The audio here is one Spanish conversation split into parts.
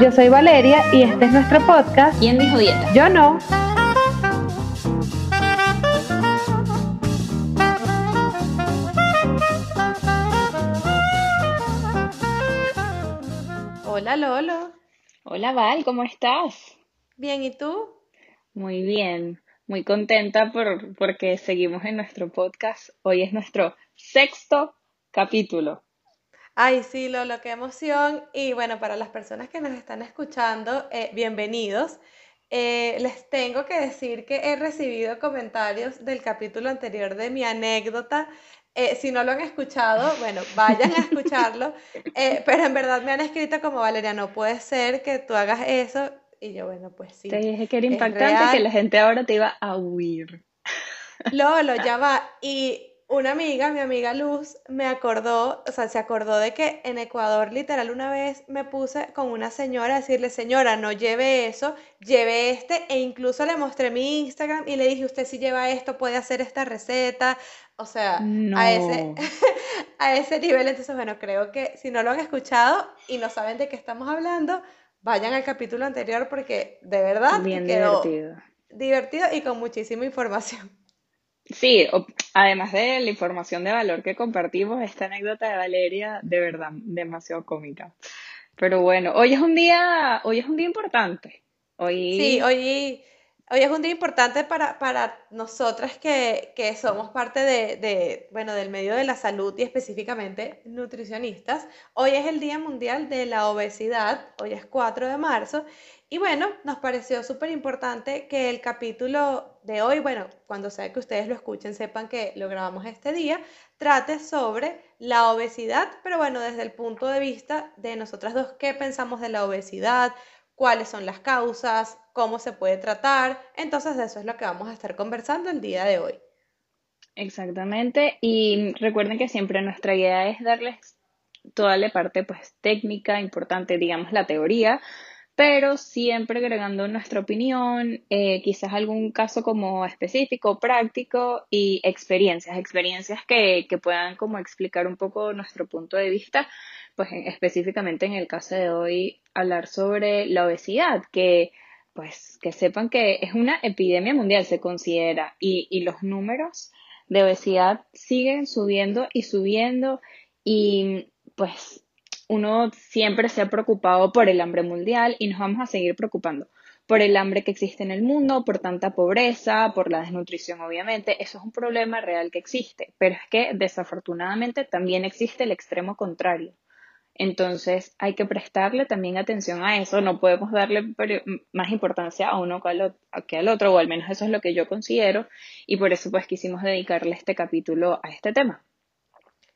Yo soy Valeria y este es nuestro podcast. ¿Quién dijo dieta? Yo no. Hola Lolo. Hola Val, ¿cómo estás? Bien, ¿y tú? Muy bien, muy contenta por, porque seguimos en nuestro podcast. Hoy es nuestro sexto capítulo. Ay, sí, Lolo, qué emoción. Y bueno, para las personas que nos están escuchando, eh, bienvenidos. Eh, les tengo que decir que he recibido comentarios del capítulo anterior de mi anécdota. Eh, si no lo han escuchado, bueno, vayan a escucharlo. pero en verdad me han escrito como Valeria, no puede ser que tú hagas eso. Y yo, bueno, pues sí. Te dije que era impactante que la gente ahora te iba a huir. Lolo, ya va. Y una amiga, mi amiga Luz, me acordó, o sea, se acordó de que en Ecuador literal una vez me puse con una señora a decirle, señora, no lleve eso, lleve este, e incluso le mostré mi Instagram y le dije, usted si lleva esto, puede hacer esta receta, o sea, a, ese, a ese nivel. Entonces, bueno, creo que si no lo han escuchado y no saben de qué estamos hablando, vayan al capítulo anterior porque de verdad Bien divertido. Divertido y con muchísima información. Sí, además de la información de valor que compartimos, esta anécdota de Valeria, de verdad, demasiado cómica. Pero bueno, hoy es un día, hoy es un día importante. Hoy... Sí, hoy, hoy es un día importante para, para nosotras que, que somos parte de, de, bueno, del medio de la salud y específicamente nutricionistas. Hoy es el Día Mundial de la Obesidad, hoy es 4 de marzo, y bueno, nos pareció súper importante que el capítulo de hoy, bueno, cuando sea que ustedes lo escuchen, sepan que lo grabamos este día, trate sobre la obesidad, pero bueno, desde el punto de vista de nosotras dos, ¿qué pensamos de la obesidad? ¿Cuáles son las causas? ¿Cómo se puede tratar? Entonces, eso es lo que vamos a estar conversando el día de hoy. Exactamente, y recuerden que siempre nuestra idea es darles toda la parte pues técnica, importante, digamos la teoría, pero siempre agregando nuestra opinión, eh, quizás algún caso como específico, práctico y experiencias, experiencias que, que, puedan como explicar un poco nuestro punto de vista, pues específicamente en el caso de hoy hablar sobre la obesidad, que pues que sepan que es una epidemia mundial, se considera, y, y los números de obesidad siguen subiendo y subiendo y pues uno siempre se ha preocupado por el hambre mundial y nos vamos a seguir preocupando por el hambre que existe en el mundo, por tanta pobreza, por la desnutrición, obviamente. Eso es un problema real que existe, pero es que desafortunadamente también existe el extremo contrario. Entonces hay que prestarle también atención a eso, no podemos darle más importancia a uno que al otro, o al menos eso es lo que yo considero, y por eso pues quisimos dedicarle este capítulo a este tema.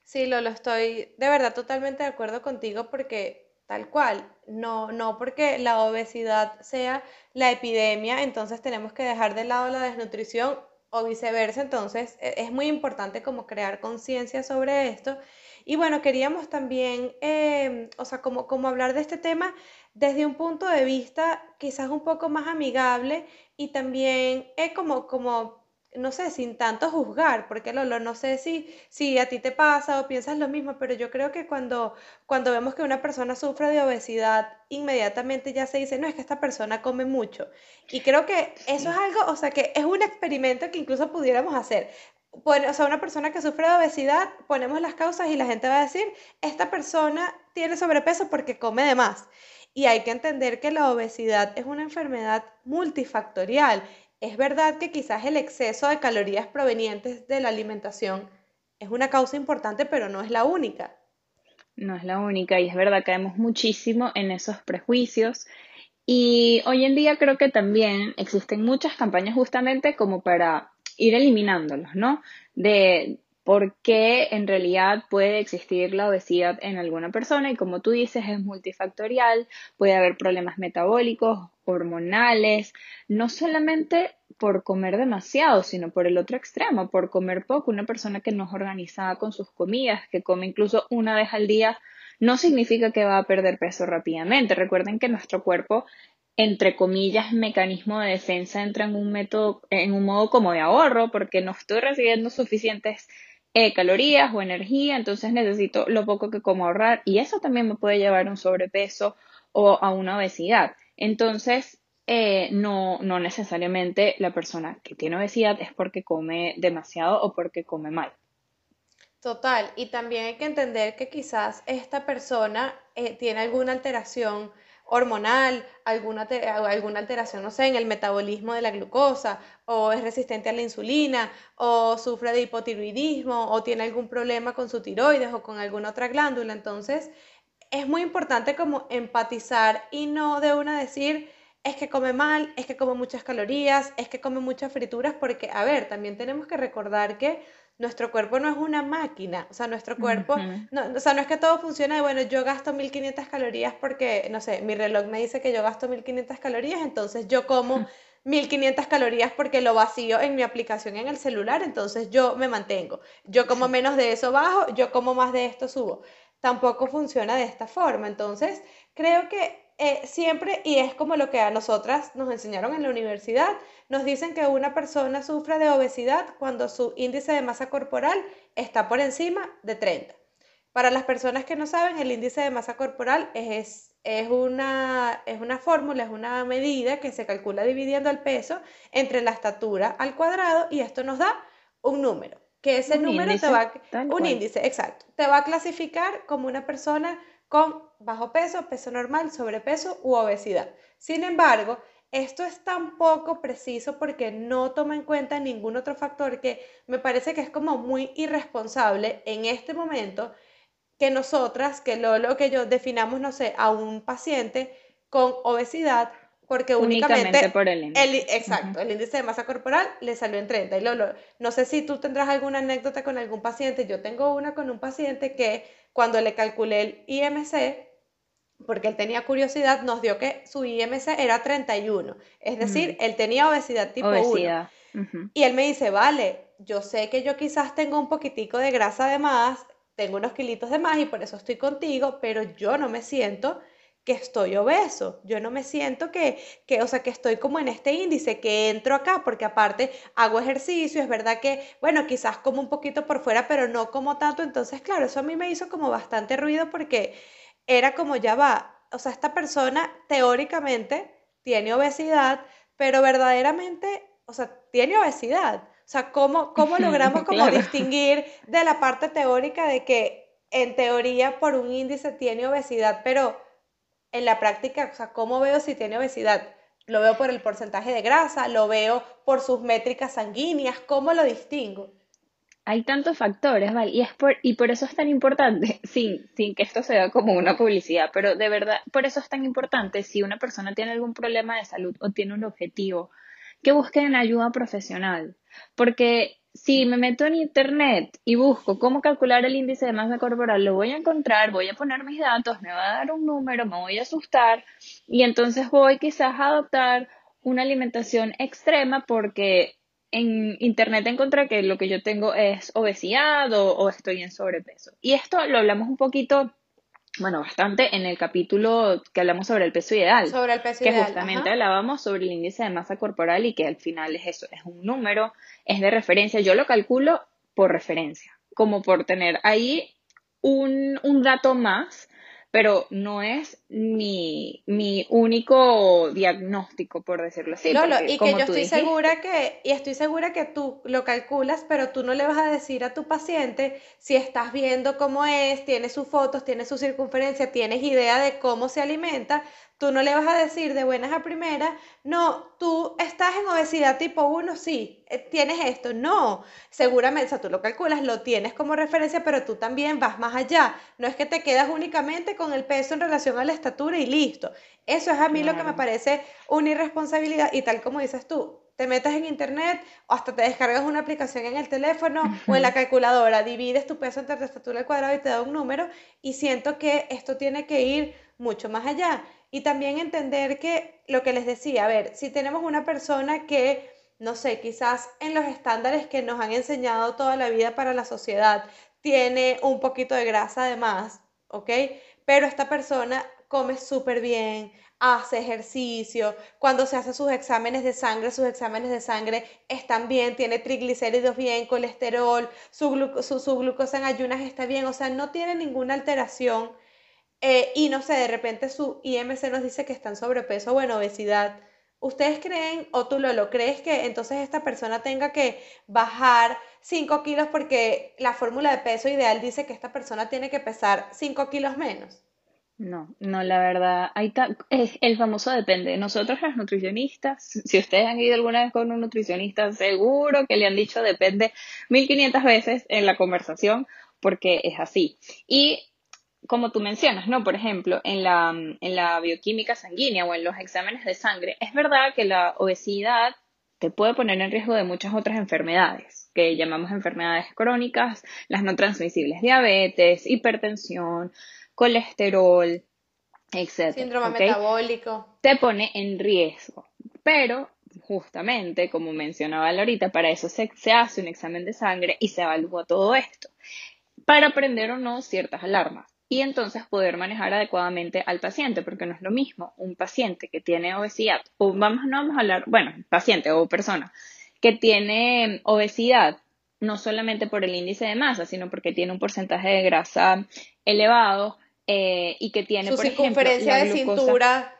Sí, lo estoy de verdad totalmente de acuerdo contigo porque tal cual, no, no porque la obesidad sea la epidemia, entonces tenemos que dejar de lado la desnutrición o viceversa, entonces e, es muy importante como crear conciencia sobre esto. Y bueno, queríamos también, em, o sea, como, como hablar de este tema desde un punto de vista quizás un poco más amigable y también es como, como no sé, sin tanto juzgar, porque Lolo, no sé si, si a ti te pasa o piensas lo mismo, pero yo creo que cuando, cuando vemos que una persona sufre de obesidad, inmediatamente ya se dice, no, es que esta persona come mucho. Y creo que eso es algo, o sea, que es un experimento que incluso pudiéramos hacer. o sea, una persona que sufre de obesidad, ponemos las causas y la gente va a decir, esta persona tiene sobrepeso porque come de más. Y hay que entender que la obesidad es una enfermedad multifactorial es verdad que quizás el exceso de calorías provenientes de la alimentación es una causa importante, pero no es la única. No es la única y es verdad, caemos muchísimo en esos prejuicios y hoy en día creo que también existen muchas campañas justamente como para ir eliminándolos, ¿no? De, por qué en realidad puede existir la obesidad en alguna persona y como tú dices es multifactorial, puede haber problemas metabólicos, hormonales, no solamente por comer demasiado, sino por el otro extremo, por comer poco. Una persona que no es organizada con sus comidas, que come incluso una vez al día, no significa que va a perder peso rápidamente. Recuerden que nuestro cuerpo entre comillas, mecanismo de defensa entra en un método, en un modo como de ahorro, porque no estoy recibiendo suficientes eh, calorías o energía, entonces necesito lo poco que como ahorrar y eso también me puede llevar a un sobrepeso o a una obesidad. Entonces, eh, no, no necesariamente la persona que tiene obesidad es porque come demasiado o porque come mal. Total, y también hay que entender que quizás esta persona eh, tiene alguna alteración hormonal, alguna, alguna alteración, no sé, en el metabolismo de la glucosa, o es resistente a la insulina, o sufre de hipotiroidismo, o tiene algún problema con su tiroides o con alguna otra glándula. Entonces, es muy importante como empatizar y no de una decir, es que come mal, es que come muchas calorías, es que come muchas frituras, porque, a ver, también tenemos que recordar que nuestro cuerpo no es una máquina, o sea, nuestro cuerpo, no, o sea, no es que todo funcione de, bueno, yo gasto 1500 calorías porque, no sé, mi reloj me dice que yo gasto 1500 calorías, entonces yo como 1500 calorías porque lo vacío en mi aplicación en el celular, entonces yo me mantengo. Yo como menos de eso bajo, yo como más de esto subo. Tampoco funciona de esta forma, entonces creo que eh, siempre, y es como lo que a nosotras nos enseñaron en la universidad, nos dicen que una persona sufre de obesidad cuando su índice de masa corporal está por encima de 30. Para las personas que no saben, el índice de masa corporal es, es, una, es una fórmula, es una medida que se calcula dividiendo el peso entre la estatura al cuadrado y esto nos da un número, que ese número te va un índice, exacto, te va a clasificar como una persona con bajo peso, peso normal, sobrepeso u obesidad. Sin embargo, esto es tan poco preciso porque no toma en cuenta ningún otro factor que me parece que es como muy irresponsable en este momento que nosotras, que lo, lo que yo definamos, no sé, a un paciente con obesidad porque únicamente, por el índice. exacto, el índice de masa corporal le salió en 30. Y Lolo, no sé si tú tendrás alguna anécdota con algún paciente. Yo tengo una con un paciente que cuando le calculé el IMC, porque él tenía curiosidad, nos dio que su IMC era 31. Es decir, mm. él tenía obesidad tipo 1. Y él me dice, vale, yo sé que yo quizás tengo un poquitico de grasa de más, tengo unos kilitos de más y por eso estoy contigo, pero yo no me siento que estoy obeso, yo no me siento que, que, o sea, que estoy como en este índice, que entro acá, porque aparte hago ejercicio, es verdad que, bueno, quizás como un poquito por fuera, pero no como tanto, entonces, claro, eso a mí me hizo como bastante ruido porque era como ya va, o sea, esta persona teóricamente tiene obesidad, pero verdaderamente, o sea, tiene obesidad. O sea, ¿cómo, cómo logramos como distinguir de la parte teórica de que en teoría por un índice tiene obesidad, pero en la práctica, o sea, ¿cómo veo si tiene obesidad? Lo veo por el porcentaje de grasa, lo veo por sus métricas sanguíneas, ¿cómo lo distingo? Hay tantos factores, ¿vale? Y, es por, y por eso es tan importante, sin, sin que esto se vea como una publicidad, pero de verdad, por eso es tan importante si una persona tiene algún problema de salud o tiene un objetivo, que busquen ayuda profesional, porque si me meto en internet y busco cómo calcular el índice de masa corporal, lo voy a encontrar, voy a poner mis datos, me va a dar un número, me voy a asustar y entonces voy quizás a adoptar una alimentación extrema porque en internet encontré que lo que yo tengo es obesidad o, o estoy en sobrepeso. Y esto lo hablamos un poquito bueno, bastante en el capítulo que hablamos sobre el peso ideal. Sobre el peso que ideal. Que justamente hablábamos sobre el índice de masa corporal y que al final es eso, es un número, es de referencia. Yo lo calculo por referencia, como por tener ahí un, un dato más pero no es mi, mi único diagnóstico, por decirlo así. Lolo, y que yo estoy segura que, y estoy segura que tú lo calculas, pero tú no le vas a decir a tu paciente si estás viendo cómo es, tiene sus fotos, tiene su circunferencia, tienes idea de cómo se alimenta, Tú no le vas a decir de buenas a primeras, no, tú estás en obesidad tipo 1, sí, eh, tienes esto. No, seguramente, o sea, tú lo calculas, lo tienes como referencia, pero tú también vas más allá. No es que te quedas únicamente con el peso en relación a la estatura y listo. Eso es a mí lo que me parece una irresponsabilidad y tal como dices tú, te metes en internet o hasta te descargas una aplicación en el teléfono o en la calculadora, divides tu peso entre tu estatura al cuadrado y te da un número y siento que esto tiene que ir mucho más allá. Y también entender que lo que les decía, a ver, si tenemos una persona que, no sé, quizás en los estándares que nos han enseñado toda la vida para la sociedad, tiene un poquito de grasa además, ¿ok? Pero esta persona come súper bien, hace ejercicio, cuando se hace sus exámenes de sangre, sus exámenes de sangre están bien, tiene triglicéridos bien, colesterol, su, su, su glucosa en ayunas está bien, o sea, no tiene ninguna alteración eh, y no sé, de repente su IMC nos dice que está en sobrepeso o en obesidad. ¿Ustedes creen, o tú lo, crees, que entonces esta persona tenga que bajar 5 kilos porque la fórmula de peso ideal dice que esta persona tiene que pesar 5 kilos menos? No, no, la verdad, hay es el famoso depende. Nosotros las nutricionistas, si ustedes han ido alguna vez con un nutricionista, seguro que le han dicho depende 1500 veces en la conversación, porque es así. Y como tú mencionas, ¿no? Por ejemplo, en la, en la bioquímica sanguínea o en los exámenes de sangre, es verdad que la obesidad te puede poner en riesgo de muchas otras enfermedades, que llamamos enfermedades crónicas, las no transmisibles, diabetes, hipertensión, colesterol, etc. Síndrome metabólico. Te pone en riesgo. Pero, justamente, como mencionaba ahorita, para eso se, se hace un examen de sangre y se evalúa todo esto, para prender o no ciertas alarmas y entonces poder manejar adecuadamente al paciente, porque no es lo mismo un paciente que tiene obesidad, o vamos, no vamos a hablar, bueno, paciente o persona que tiene obesidad, no solamente por el índice de masa, sino porque tiene un porcentaje de grasa elevado, eh, y que tiene, su circunferencia de cintura,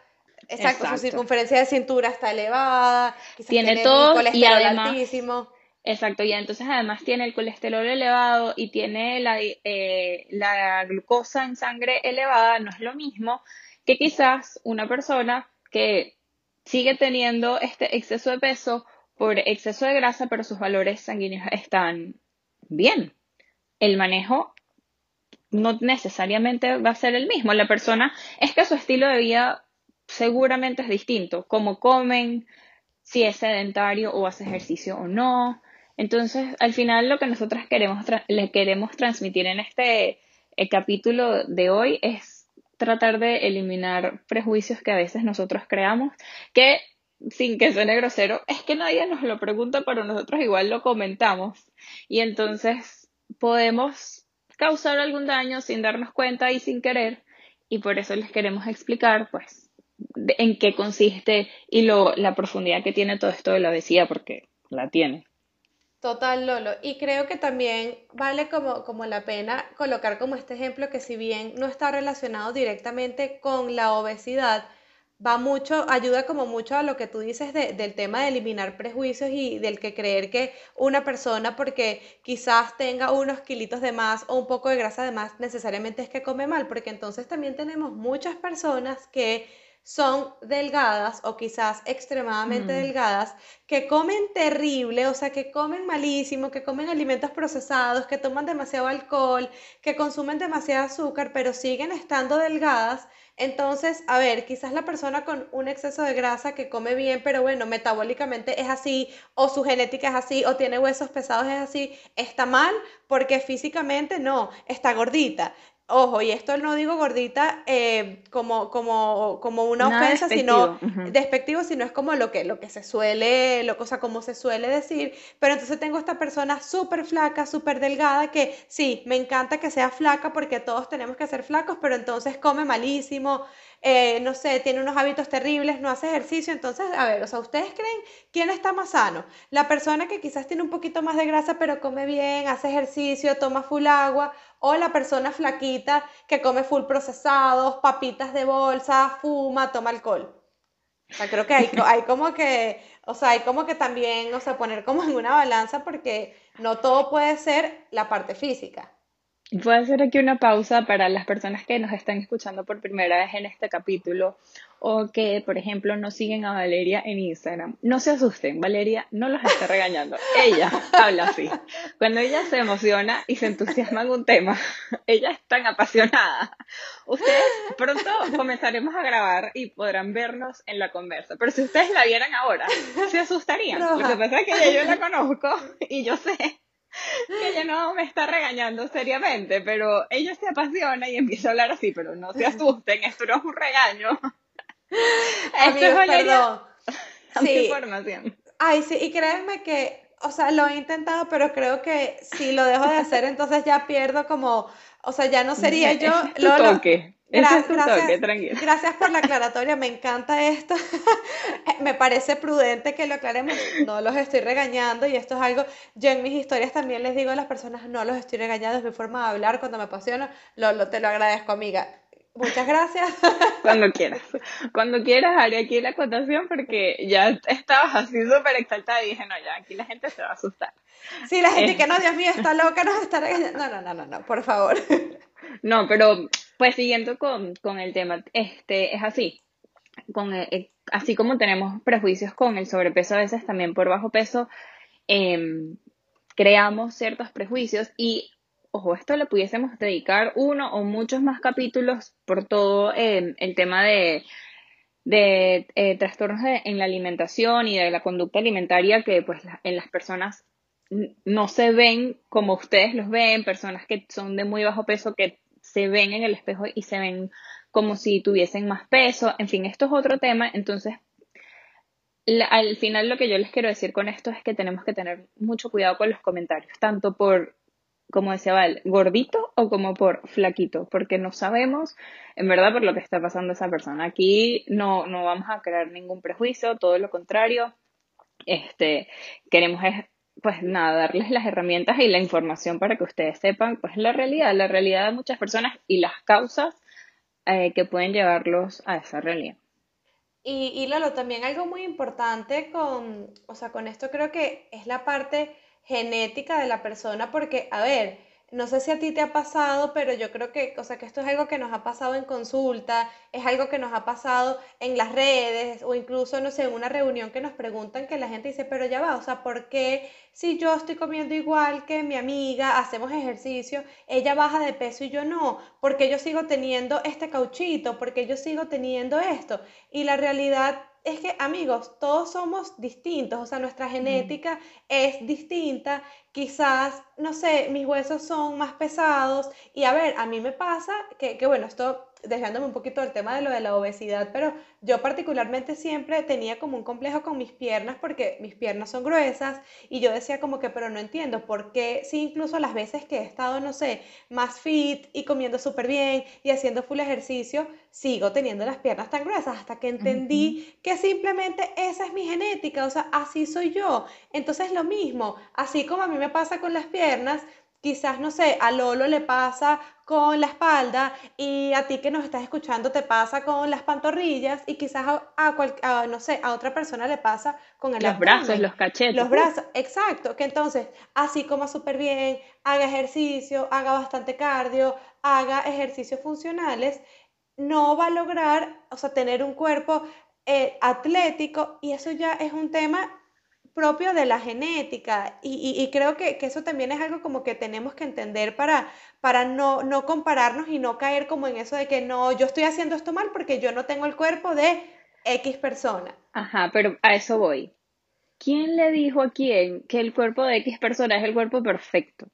exacto, su circunferencia de cintura está elevada, tiene, todo y además, altísimo. Exacto, y entonces además tiene el colesterol elevado y tiene la, eh, la glucosa en sangre elevada, no es lo mismo que quizás una persona que sigue teniendo este exceso de peso por exceso de grasa, pero sus valores sanguíneos están bien. El manejo no necesariamente va a ser el mismo. La persona es que su estilo de vida seguramente es distinto, cómo comen, si es sedentario o hace ejercicio o no. Entonces, al final lo que nosotros queremos le queremos transmitir en este eh, capítulo de hoy es tratar de eliminar prejuicios que a veces nosotros creamos, que sin que suene grosero, es que nadie nos lo pregunta, pero nosotros igual lo comentamos. Y entonces podemos causar algún daño sin darnos cuenta y sin querer. Y por eso les queremos explicar, pues, en qué consiste y lo, la profundidad que tiene todo esto de la obesidad, porque la tiene. Total, Lolo. Y creo que también vale como, como la pena colocar como este ejemplo que si bien no está relacionado directamente con la obesidad, va mucho, ayuda como mucho a lo que tú dices del tema de eliminar prejuicios y del que creer que una persona porque quizás tenga unos kilitos de más o un poco de grasa de más necesariamente es que come mal, porque entonces también tenemos muchas personas que son delgadas o quizás extremadamente mm. delgadas, que comen terrible, o sea, que comen malísimo, que comen alimentos procesados, que toman demasiado alcohol, que consumen demasiado azúcar, pero siguen estando delgadas entonces, a ver, quizás la persona con un exceso de grasa que come bien, pero bueno, metabólicamente es así, o su genética es así, o tiene huesos pesados es así, está mal porque físicamente no, está gordita. Ojo, y esto no digo gordita eh, como, como, como una ofensa, sino despectivo, sino es como lo que, lo que se suele, lo, o sea, como se suele decir. Pero entonces tengo esta persona súper flaca, súper delgada, que sí, me encanta que sea flaca porque todos tenemos que ser flacos, pero entonces come malísimo, eh, no sé, tiene unos hábitos terribles, no hace ejercicio. Entonces, a ver, o sea, ¿ustedes creen quién está más sano? La persona que quizás tiene un poquito más de grasa, pero come bien, hace ejercicio, toma full agua, o la persona flaquita que come full procesados, papitas de bolsa, fuma, toma alcohol. O sea, creo que hay, hay como que, o sea, hay como que también, o sea, poner como en una balanza porque no todo puede ser la parte física. Voy a hacer aquí una pausa para las personas que nos están escuchando por primera vez en este capítulo o que, por ejemplo, no siguen a Valeria en Instagram. No se asusten, Valeria no los está regañando. Ella habla así. Cuando ella se emociona y se entusiasma en un tema, ella es tan apasionada. Ustedes pronto comenzaremos a grabar y podrán vernos en la conversa. Pero si ustedes la vieran ahora, se asustarían. Lo que pasa es que ya yo la conozco y yo sé que ella no me está regañando seriamente, pero ella se apasiona y empieza a hablar así, pero no se asusten, esto no es un regaño. esto es perdón. Sí. información. Ay, sí, y créanme que, o sea, lo he intentado, pero creo que si lo dejo de hacer, entonces ya pierdo como, o sea, ya no sería yo. Lo, toque gracias, gracias por la aclaratoria, me encanta esto. me parece prudente que lo aclaremos. No los estoy regañando y esto es algo. Yo en mis historias también les digo a las personas, no los estoy regañando, es mi forma de hablar cuando me apasiono. Lo, te lo agradezco, amiga. Muchas gracias. Cuando quieras. Cuando quieras haré aquí la acotación porque ya estabas así súper exaltada y dije, no, ya aquí la gente se va a asustar. Sí, la gente que no, Dios mío, está loca, nos está... No, no, no, no, no, por favor. No, pero pues siguiendo con, con el tema, este, es así. Con, eh, así como tenemos prejuicios con el sobrepeso a veces también por bajo peso, em, creamos ciertos prejuicios y ojo, esto le pudiésemos dedicar uno o muchos más capítulos por todo em, el tema de, de eh, trastornos en la alimentación y de la conducta alimentaria que pues en las personas no se ven como ustedes los ven, personas que son de muy bajo peso que se ven en el espejo y se ven como si tuviesen más peso, en fin, esto es otro tema, entonces al final lo que yo les quiero decir con esto es que tenemos que tener mucho cuidado con los comentarios, tanto por como decía Val, gordito o como por flaquito, porque no sabemos en verdad por lo que está pasando esa persona. Aquí no, no vamos a crear ningún prejuicio, todo lo contrario. Este, queremos pues nada, darles las herramientas y la información para que ustedes sepan pues la realidad, la realidad de muchas personas y las causas eh, que pueden llevarlos a esa realidad. Y, y Lolo, también algo muy importante con, o sea, con esto creo que es la parte genética de la persona, porque, a ver, no sé si a ti te ha pasado, pero yo creo que, o sea, que esto es algo que nos ha pasado en consulta, es algo que nos ha pasado en las redes o incluso, no sé, en una reunión que nos preguntan que la gente dice, pero ya va, o sea, ¿por qué si yo estoy comiendo igual que mi amiga, hacemos ejercicio, ella baja de peso y yo no? ¿Por qué yo sigo teniendo este cauchito? ¿Por qué yo sigo teniendo esto? Y la realidad es que, amigos, todos somos distintos, o sea, nuestra genética es distinta. Quizás, no sé, mis huesos son más pesados. Y a ver, a mí me pasa que, que bueno, esto dejándome un poquito del tema de lo de la obesidad, pero yo particularmente siempre tenía como un complejo con mis piernas porque mis piernas son gruesas y yo decía como que, pero no entiendo por qué si incluso las veces que he estado, no sé, más fit y comiendo súper bien y haciendo full ejercicio, sigo teniendo las piernas tan gruesas hasta que entendí que simplemente esa es mi genética, o sea, así soy yo. Entonces lo mismo, así como a mí me pasa con las piernas, quizás, no sé, a Lolo le pasa con la espalda y a ti que nos estás escuchando te pasa con las pantorrillas y quizás a, no sé, a otra persona le pasa con el Los brazos, los cachetes. Los brazos, exacto, que entonces, así coma súper bien, haga ejercicio, haga bastante cardio, haga ejercicios funcionales, no va a lograr, o sea, tener un cuerpo eh, atlético y eso ya es un tema propio de la genética y, creo que, eso también es algo como que tenemos que entender para, para no, no compararnos y no caer como en eso de que no, yo estoy haciendo esto mal porque yo no tengo el cuerpo de X persona. Ajá, pero a eso voy. ¿Quién le dijo a quién que el cuerpo de X persona es el cuerpo perfecto?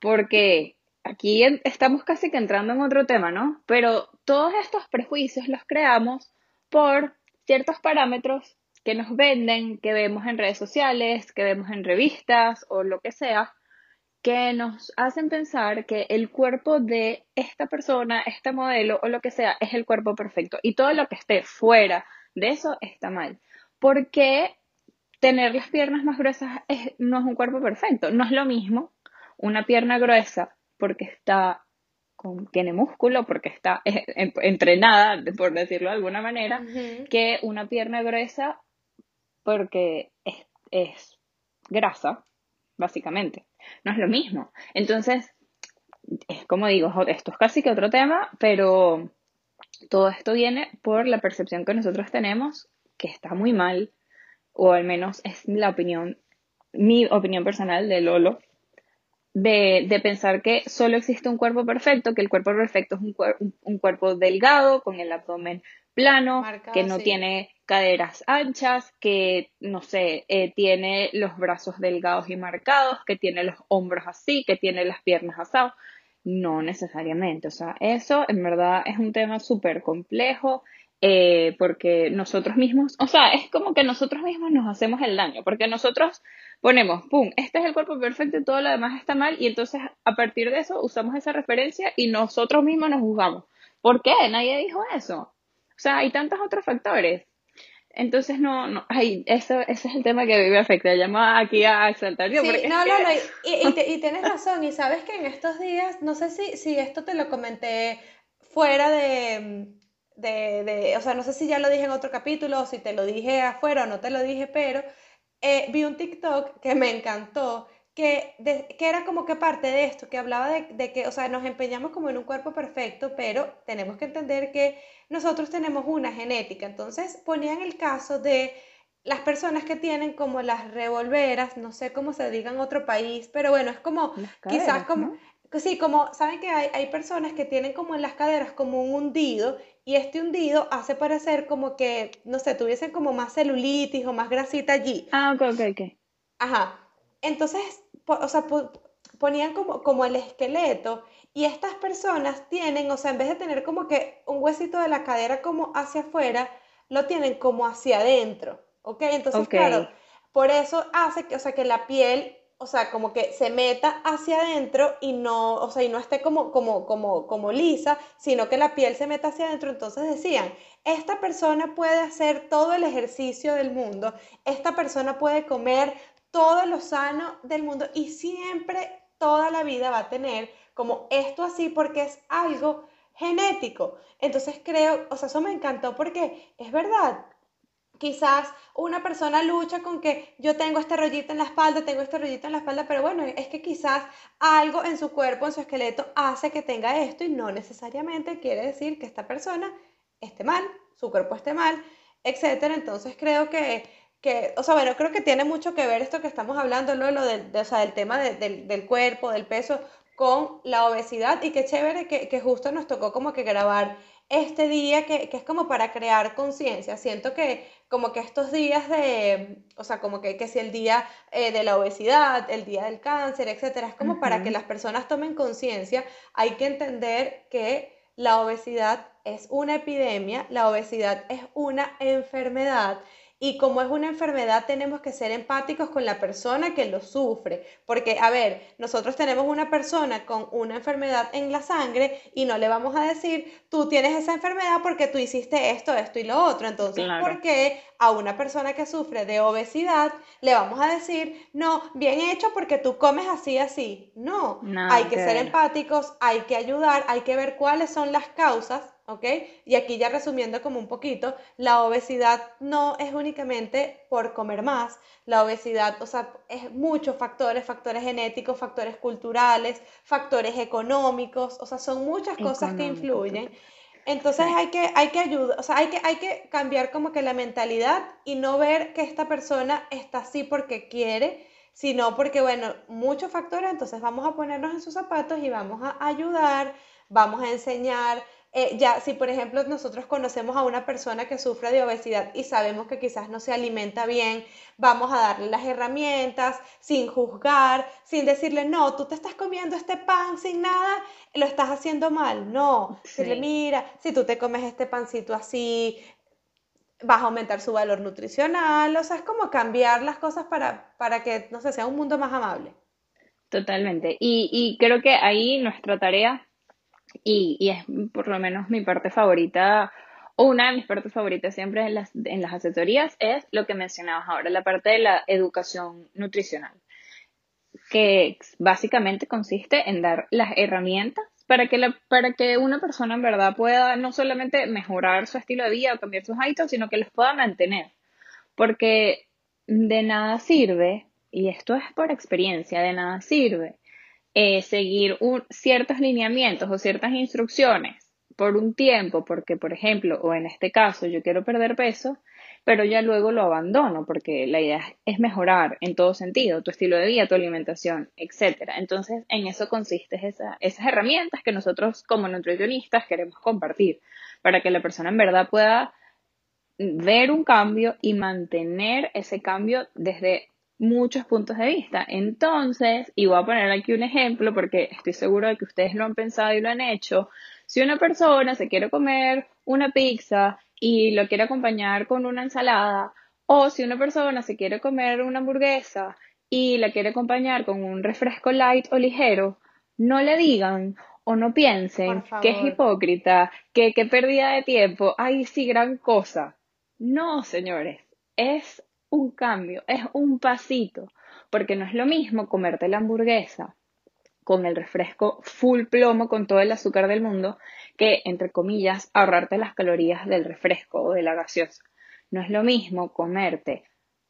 Porque aquí estamos casi que entrando en otro tema, ¿no? Pero todos estos prejuicios los creamos por ciertos parámetros que nos venden, que vemos en redes sociales, que vemos en revistas o lo que sea, que nos hacen pensar que el cuerpo de esta persona, este modelo o lo que sea es el cuerpo perfecto y todo lo que esté fuera de eso está mal. ¿Por qué tener las piernas más gruesas no es un cuerpo perfecto? No es lo mismo una pierna gruesa porque está con, tiene músculo, porque está entrenada, por decirlo de alguna manera, que una pierna gruesa porque es, grasa, básicamente. No es lo mismo. Entonces, es como digo, esto es casi que otro tema, pero todo esto viene por la percepción que nosotros tenemos, que está muy mal, o al menos es la opinión, mi opinión personal de Lolo, de, de pensar que solo existe un cuerpo perfecto, que el cuerpo perfecto es un, un cuerpo delgado, con el abdomen plano, que no tiene caderas anchas, que, no sé, eh, tiene los brazos delgados y marcados, que tiene los hombros así, que tiene las piernas asadas. No necesariamente, o sea, eso en verdad es un tema súper complejo eh, porque nosotros mismos, o sea, es como que nosotros mismos nos hacemos el daño, porque nosotros ponemos, ¡pum!, este es el cuerpo perfecto y todo lo demás está mal, y entonces a partir de eso usamos esa referencia y nosotros mismos nos juzgamos. ¿Por qué? Nadie dijo eso. O sea, hay tantos otros factores. Entonces, no, no, ay, eso, ese es el tema que a mí me afecta. Llamo aquí a exaltar Sí, no, no, no, y, y, tienes razón. Y sabes que en estos días, no sé si, si esto te lo comenté fuera de, de, o sea, no sé si ya lo dije en otro capítulo o si te lo dije afuera o no te lo dije, pero eh, vi un TikTok que me encantó, que, que era como que parte de esto, que hablaba de, de, que, o sea, nos empeñamos como en un cuerpo perfecto, pero tenemos que entender que nosotros tenemos una genética. Entonces ponían el caso de las personas que tienen como las revolveras, no sé cómo se diga en otro país, pero bueno, es como quizás como, sí, como, saben que hay, hay personas que tienen como en las caderas como un hundido y este hundido hace parecer como que, no sé, tuviesen como más celulitis o más grasita allí. Ah, ok, ok, ok. Ajá. Entonces, o sea, ponían como, como el esqueleto y estas personas tienen, o sea, en vez de tener como que un huesito de la cadera como hacia afuera, lo tienen como hacia adentro. ¿ok? Entonces, claro, por eso hace que, o sea, que la piel, o sea, como que se meta hacia adentro y no, o sea, y no esté como, como, como, como lisa, sino que la piel se meta hacia adentro. Entonces decían, esta persona puede hacer todo el ejercicio del mundo, esta persona puede comer todo lo sano del mundo y siempre, toda la vida va a tener como esto así porque es algo genético. Entonces creo, o sea, eso me encantó porque es verdad, quizás una persona lucha con que yo tengo este rollito en la espalda, tengo este rollito en la espalda, pero bueno, es que quizás algo en su cuerpo, en su esqueleto, hace que tenga esto y no necesariamente quiere decir que esta persona esté mal, su cuerpo esté mal, etcétera. Entonces creo que, que, o sea, bueno, creo que tiene mucho que ver esto que estamos hablando, ¿no? lo del, o sea, del tema del, del, cuerpo, del peso, con la obesidad y qué chévere que, que justo nos tocó como que grabar este día que, que es como para crear conciencia. Siento que como que estos días de, o sea, como que, que si el día eh, de la obesidad, el día del cáncer, etcétera, es como para que las personas tomen conciencia, hay que entender que la obesidad es una epidemia, la obesidad es una enfermedad y como es una enfermedad, tenemos que ser empáticos con la persona que lo sufre. Porque, a ver, nosotros tenemos una persona con una enfermedad en la sangre y no le vamos a decir, tú tienes esa enfermedad porque tú hiciste esto, esto y lo otro. Entonces, ¿por qué a una persona que sufre de obesidad le vamos a decir, no, bien hecho porque tú comes así, así? No, hay que ser empáticos, hay que ayudar, hay que ver cuáles son las causas ¿ok? Y aquí ya resumiendo como un poquito, la obesidad no es únicamente por comer más, la obesidad, o sea, es muchos factores, factores genéticos, factores culturales, factores económicos, o sea, son muchas cosas que influyen. Entonces hay que, hay que ayudar, o sea, hay que, hay que cambiar como que la mentalidad y no ver que esta persona está así porque quiere, sino porque, bueno, muchos factores, entonces vamos a ponernos en sus zapatos y vamos a ayudar, vamos a enseñar, eh, ya, si por ejemplo nosotros conocemos a una persona que sufre de obesidad y sabemos que quizás no se alimenta bien, vamos a darle las herramientas sin juzgar, sin decirle, no, tú te estás comiendo este pan sin nada, lo estás haciendo mal. No, decirle, mira, si tú te comes este pancito así, vas a aumentar su valor nutricional, o sea, es como cambiar las cosas para, para que, no sé, sea un mundo más amable. Totalmente. Y, y creo que ahí nuestra tarea y, y es por lo menos mi parte favorita, o una de mis partes favoritas siempre en las, en las asesorías, es lo que mencionabas ahora, la parte de la educación nutricional, que básicamente consiste en dar las herramientas para que, la, para que una persona en verdad pueda no solamente mejorar su estilo de vida o cambiar sus hábitos, sino que los pueda mantener. Porque de nada sirve, y esto es por experiencia, de nada sirve eh, seguir ciertos lineamientos o ciertas instrucciones por un tiempo, porque por ejemplo, o en este caso yo quiero perder peso, pero ya luego lo abandono porque la idea es mejorar en todo sentido, tu estilo de vida, tu alimentación, etc. Entonces, en eso consiste esa, esas herramientas que nosotros como nutricionistas queremos compartir para que la persona en verdad pueda ver un cambio y mantener ese cambio desde muchos puntos de vista. Entonces, y voy a poner aquí un ejemplo porque estoy seguro de que ustedes lo han pensado y lo han hecho. Si una persona se quiere comer una pizza y lo quiere acompañar con una ensalada, o si una persona se quiere comer una hamburguesa y la quiere acompañar con un refresco light o ligero, no le digan o no piensen que es hipócrita, que qué pérdida de tiempo, ay sí, gran cosa. No, señores, es un cambio, es un pasito, porque no es lo mismo comerte la hamburguesa con el refresco full plomo con todo el azúcar del mundo que, entre comillas, ahorrarte las calorías del refresco o de la gaseosa. No es lo mismo comerte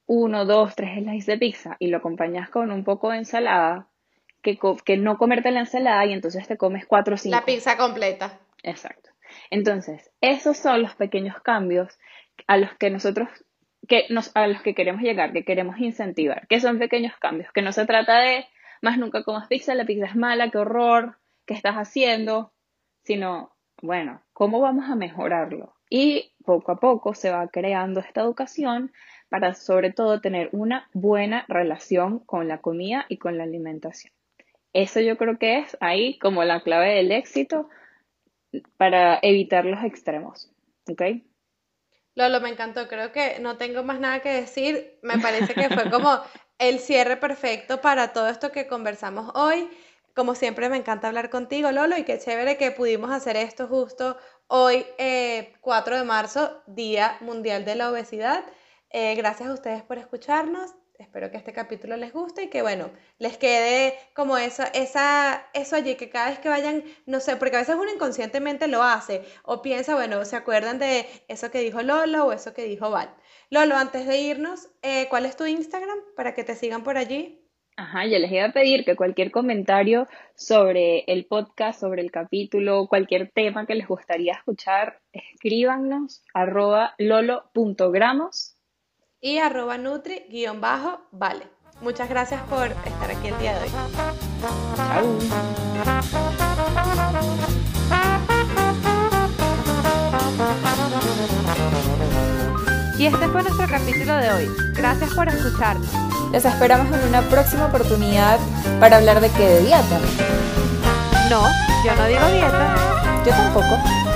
uno, dos, tres slices de pizza y lo acompañas con un poco de ensalada que, que no comerte la ensalada y entonces te comes cuatro o cinco. La pizza completa. Exacto. Entonces, esos son los pequeños cambios a los que nosotros que nos, a los que queremos llegar, que queremos incentivar, que son pequeños cambios, que no se trata de más nunca comas pizza, la pizza es mala, qué horror, qué estás haciendo, sino, bueno, ¿cómo vamos a mejorarlo? Y poco a poco se va creando esta educación para sobre todo tener una buena relación con la comida y con la alimentación. Eso yo creo que es ahí como la clave del éxito para evitar los extremos. ¿Ok? Lolo, me encantó. Creo que no tengo más nada que decir. Me parece que fue como el cierre perfecto para todo esto que conversamos hoy. Como siempre, me encanta hablar contigo, Lolo, y qué chévere que pudimos hacer esto justo hoy, 4 eh, de marzo, Día Mundial de la Obesidad. Eh, gracias a ustedes por escucharnos. Espero que este capítulo les guste y que, bueno, les quede como eso, esa, eso allí, que cada vez que vayan, no sé, porque a veces uno inconscientemente lo hace o piensa, bueno, se acuerdan de eso que dijo Lolo o eso que dijo Val. Lolo, antes de irnos, eh, ¿cuál es tu Instagram para que te sigan por allí? Ajá, yo les iba a pedir que cualquier comentario sobre el podcast, sobre el capítulo, cualquier tema que les gustaría escuchar, escríbanos arroba lolo.gramos y arroba nutri guion bajo vale. Muchas gracias por estar aquí el día de hoy. Chao. Y este fue nuestro capítulo de hoy. Gracias por escucharnos. Les esperamos en una próxima oportunidad para hablar de qué de dieta. No, yo no digo dieta. Yo tampoco.